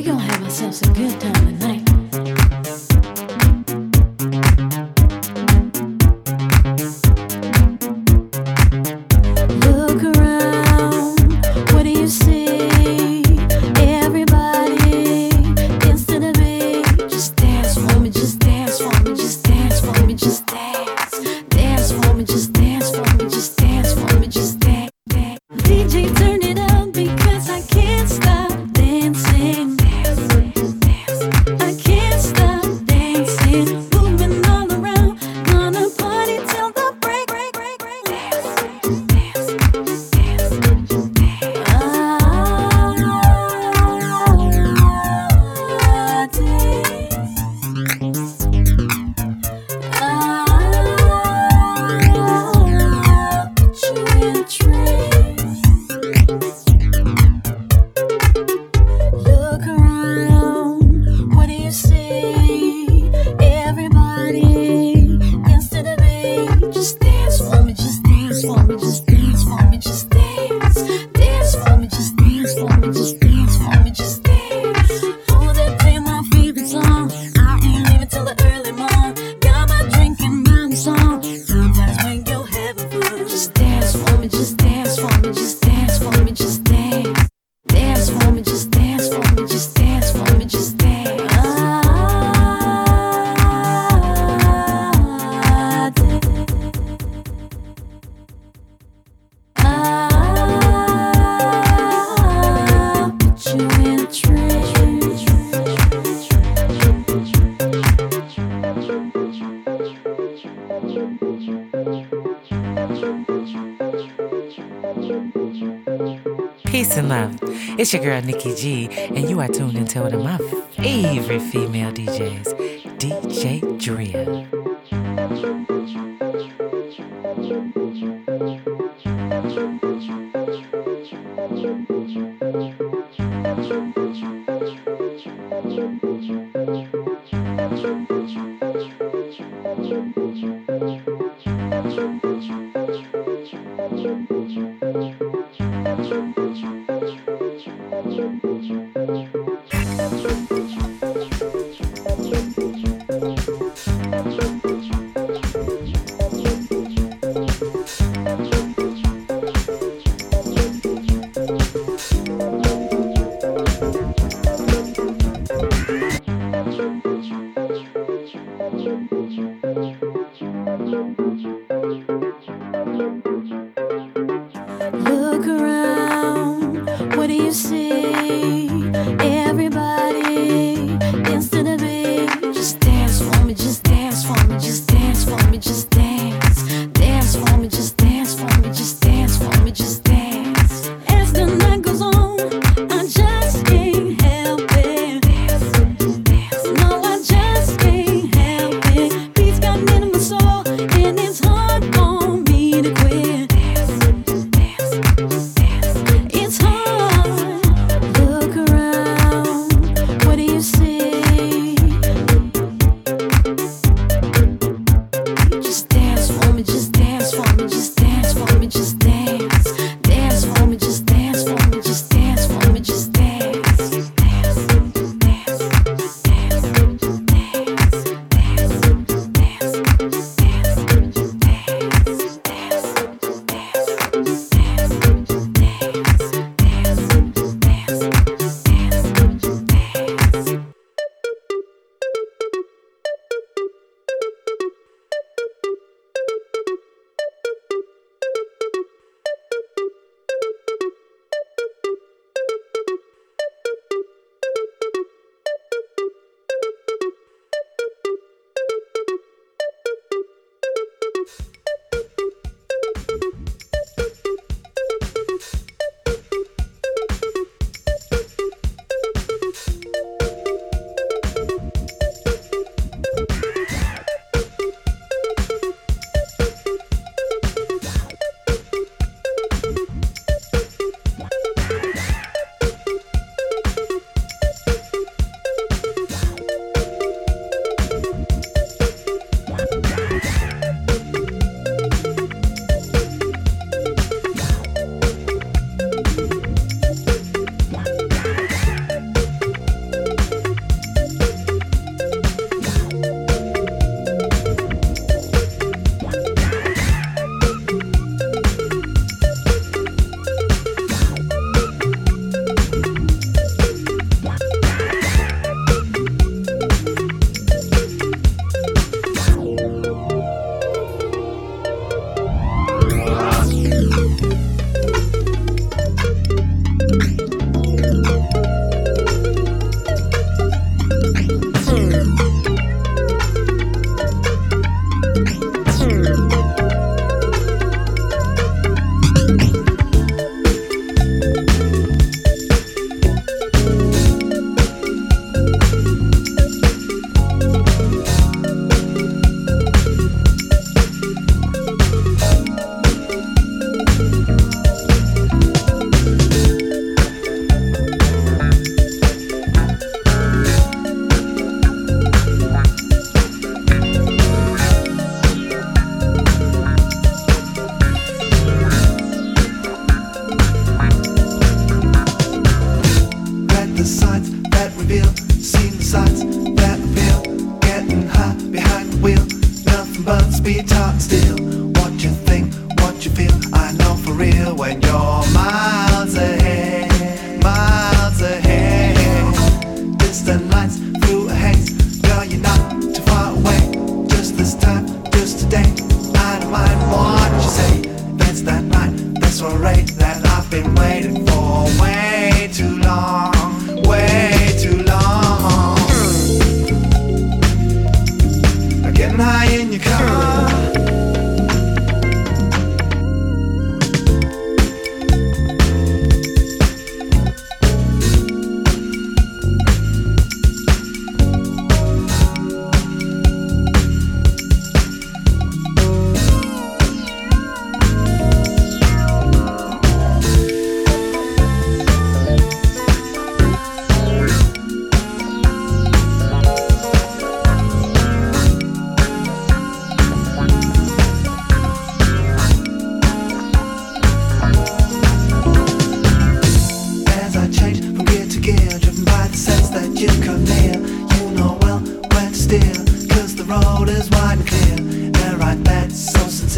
We gon' have ourselves a good time tonight. It's your girl Nikki G, and you are tuned into one of my favorite female DJs, DJ Drea.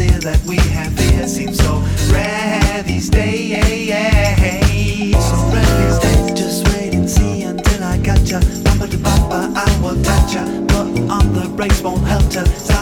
atmosphere that we have here seems so rare these days. So rare these days. Just wait and see until I got ya. Bumper to bumper, I will touch ya. Put on the brakes won't help ya.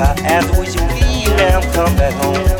I ask, would you leave now come back home?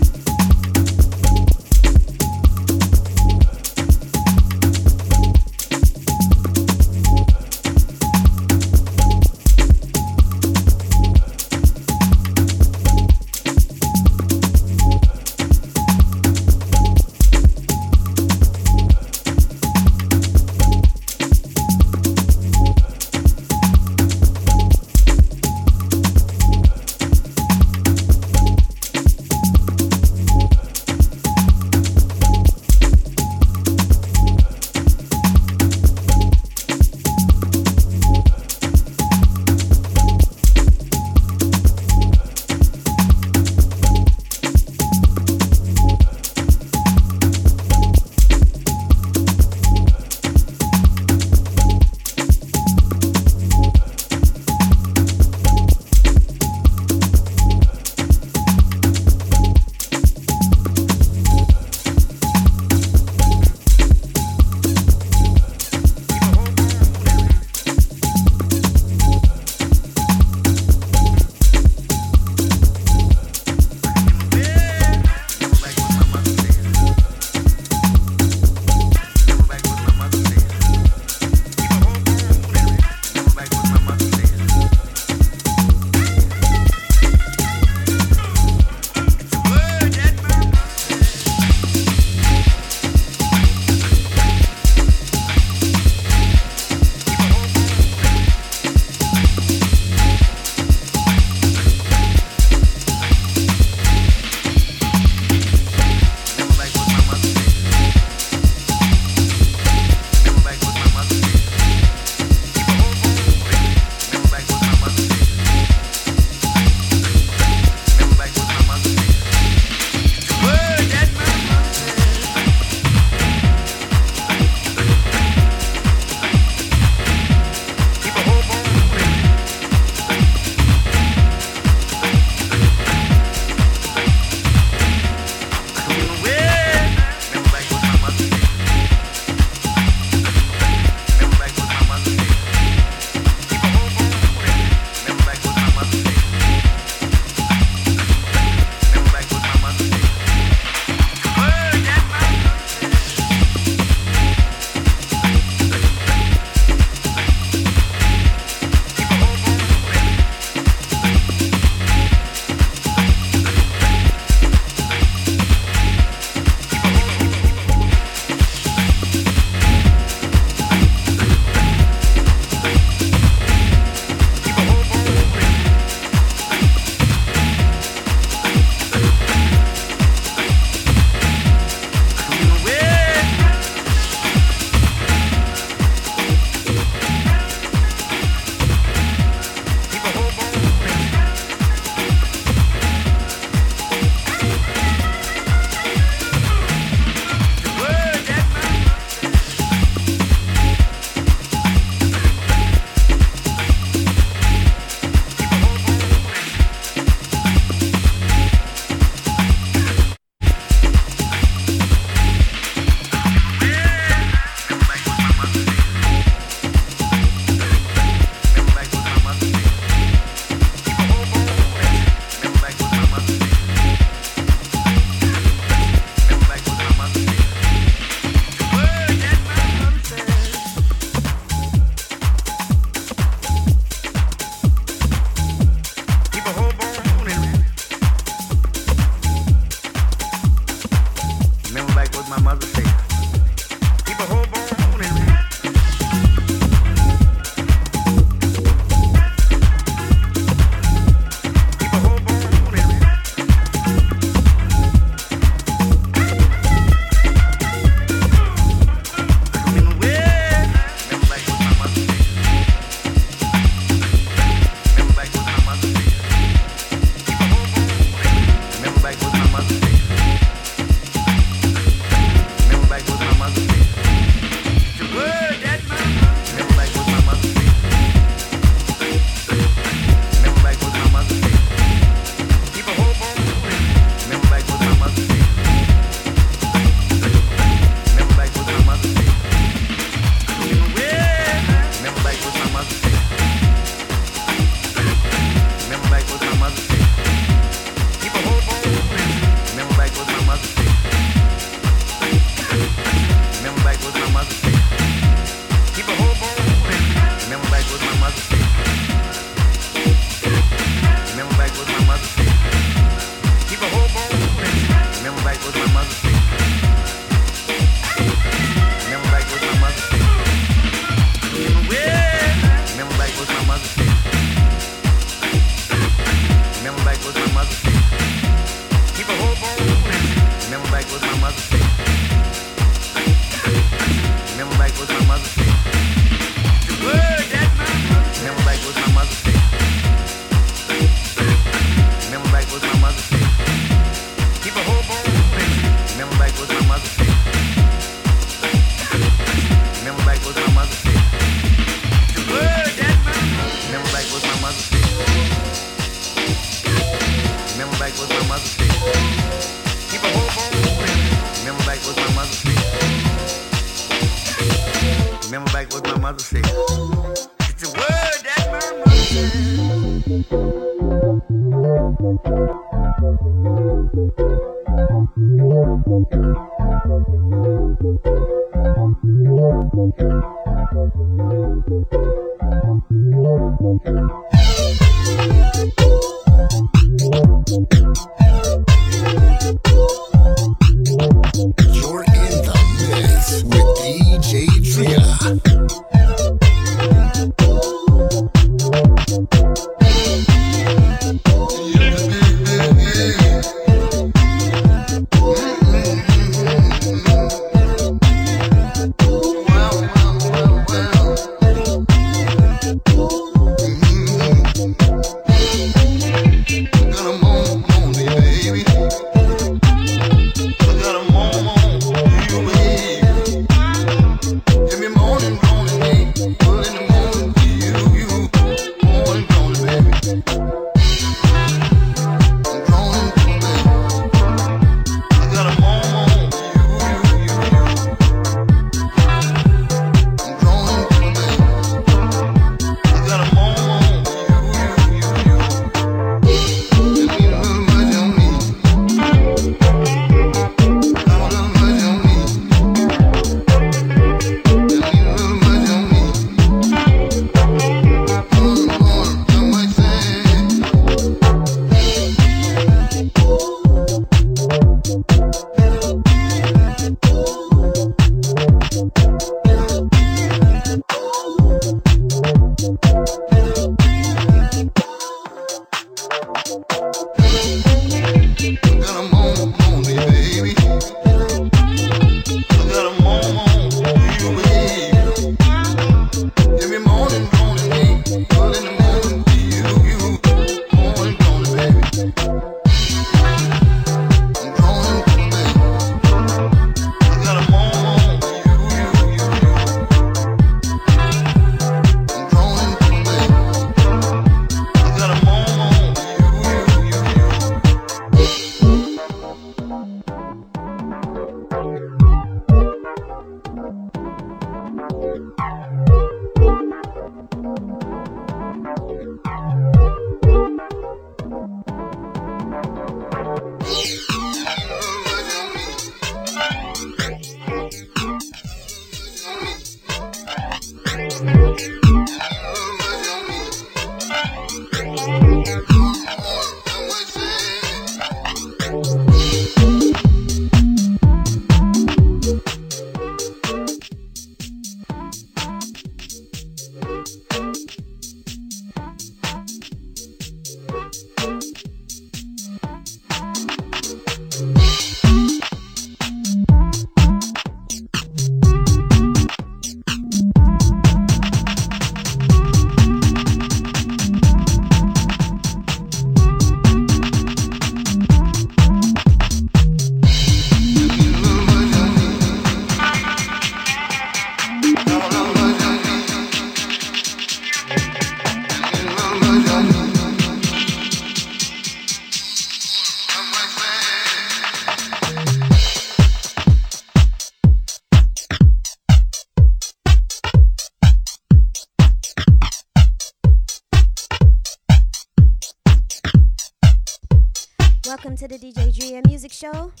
Show.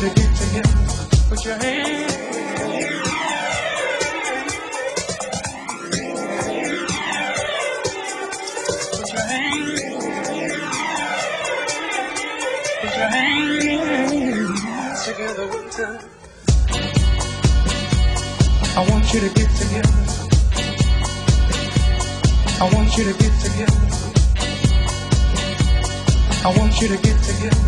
You to get together. Put your hands. Put your hands. Put your hands together with. I want you to get together. I want you to get together. I want you to get together.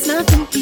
it's nothing.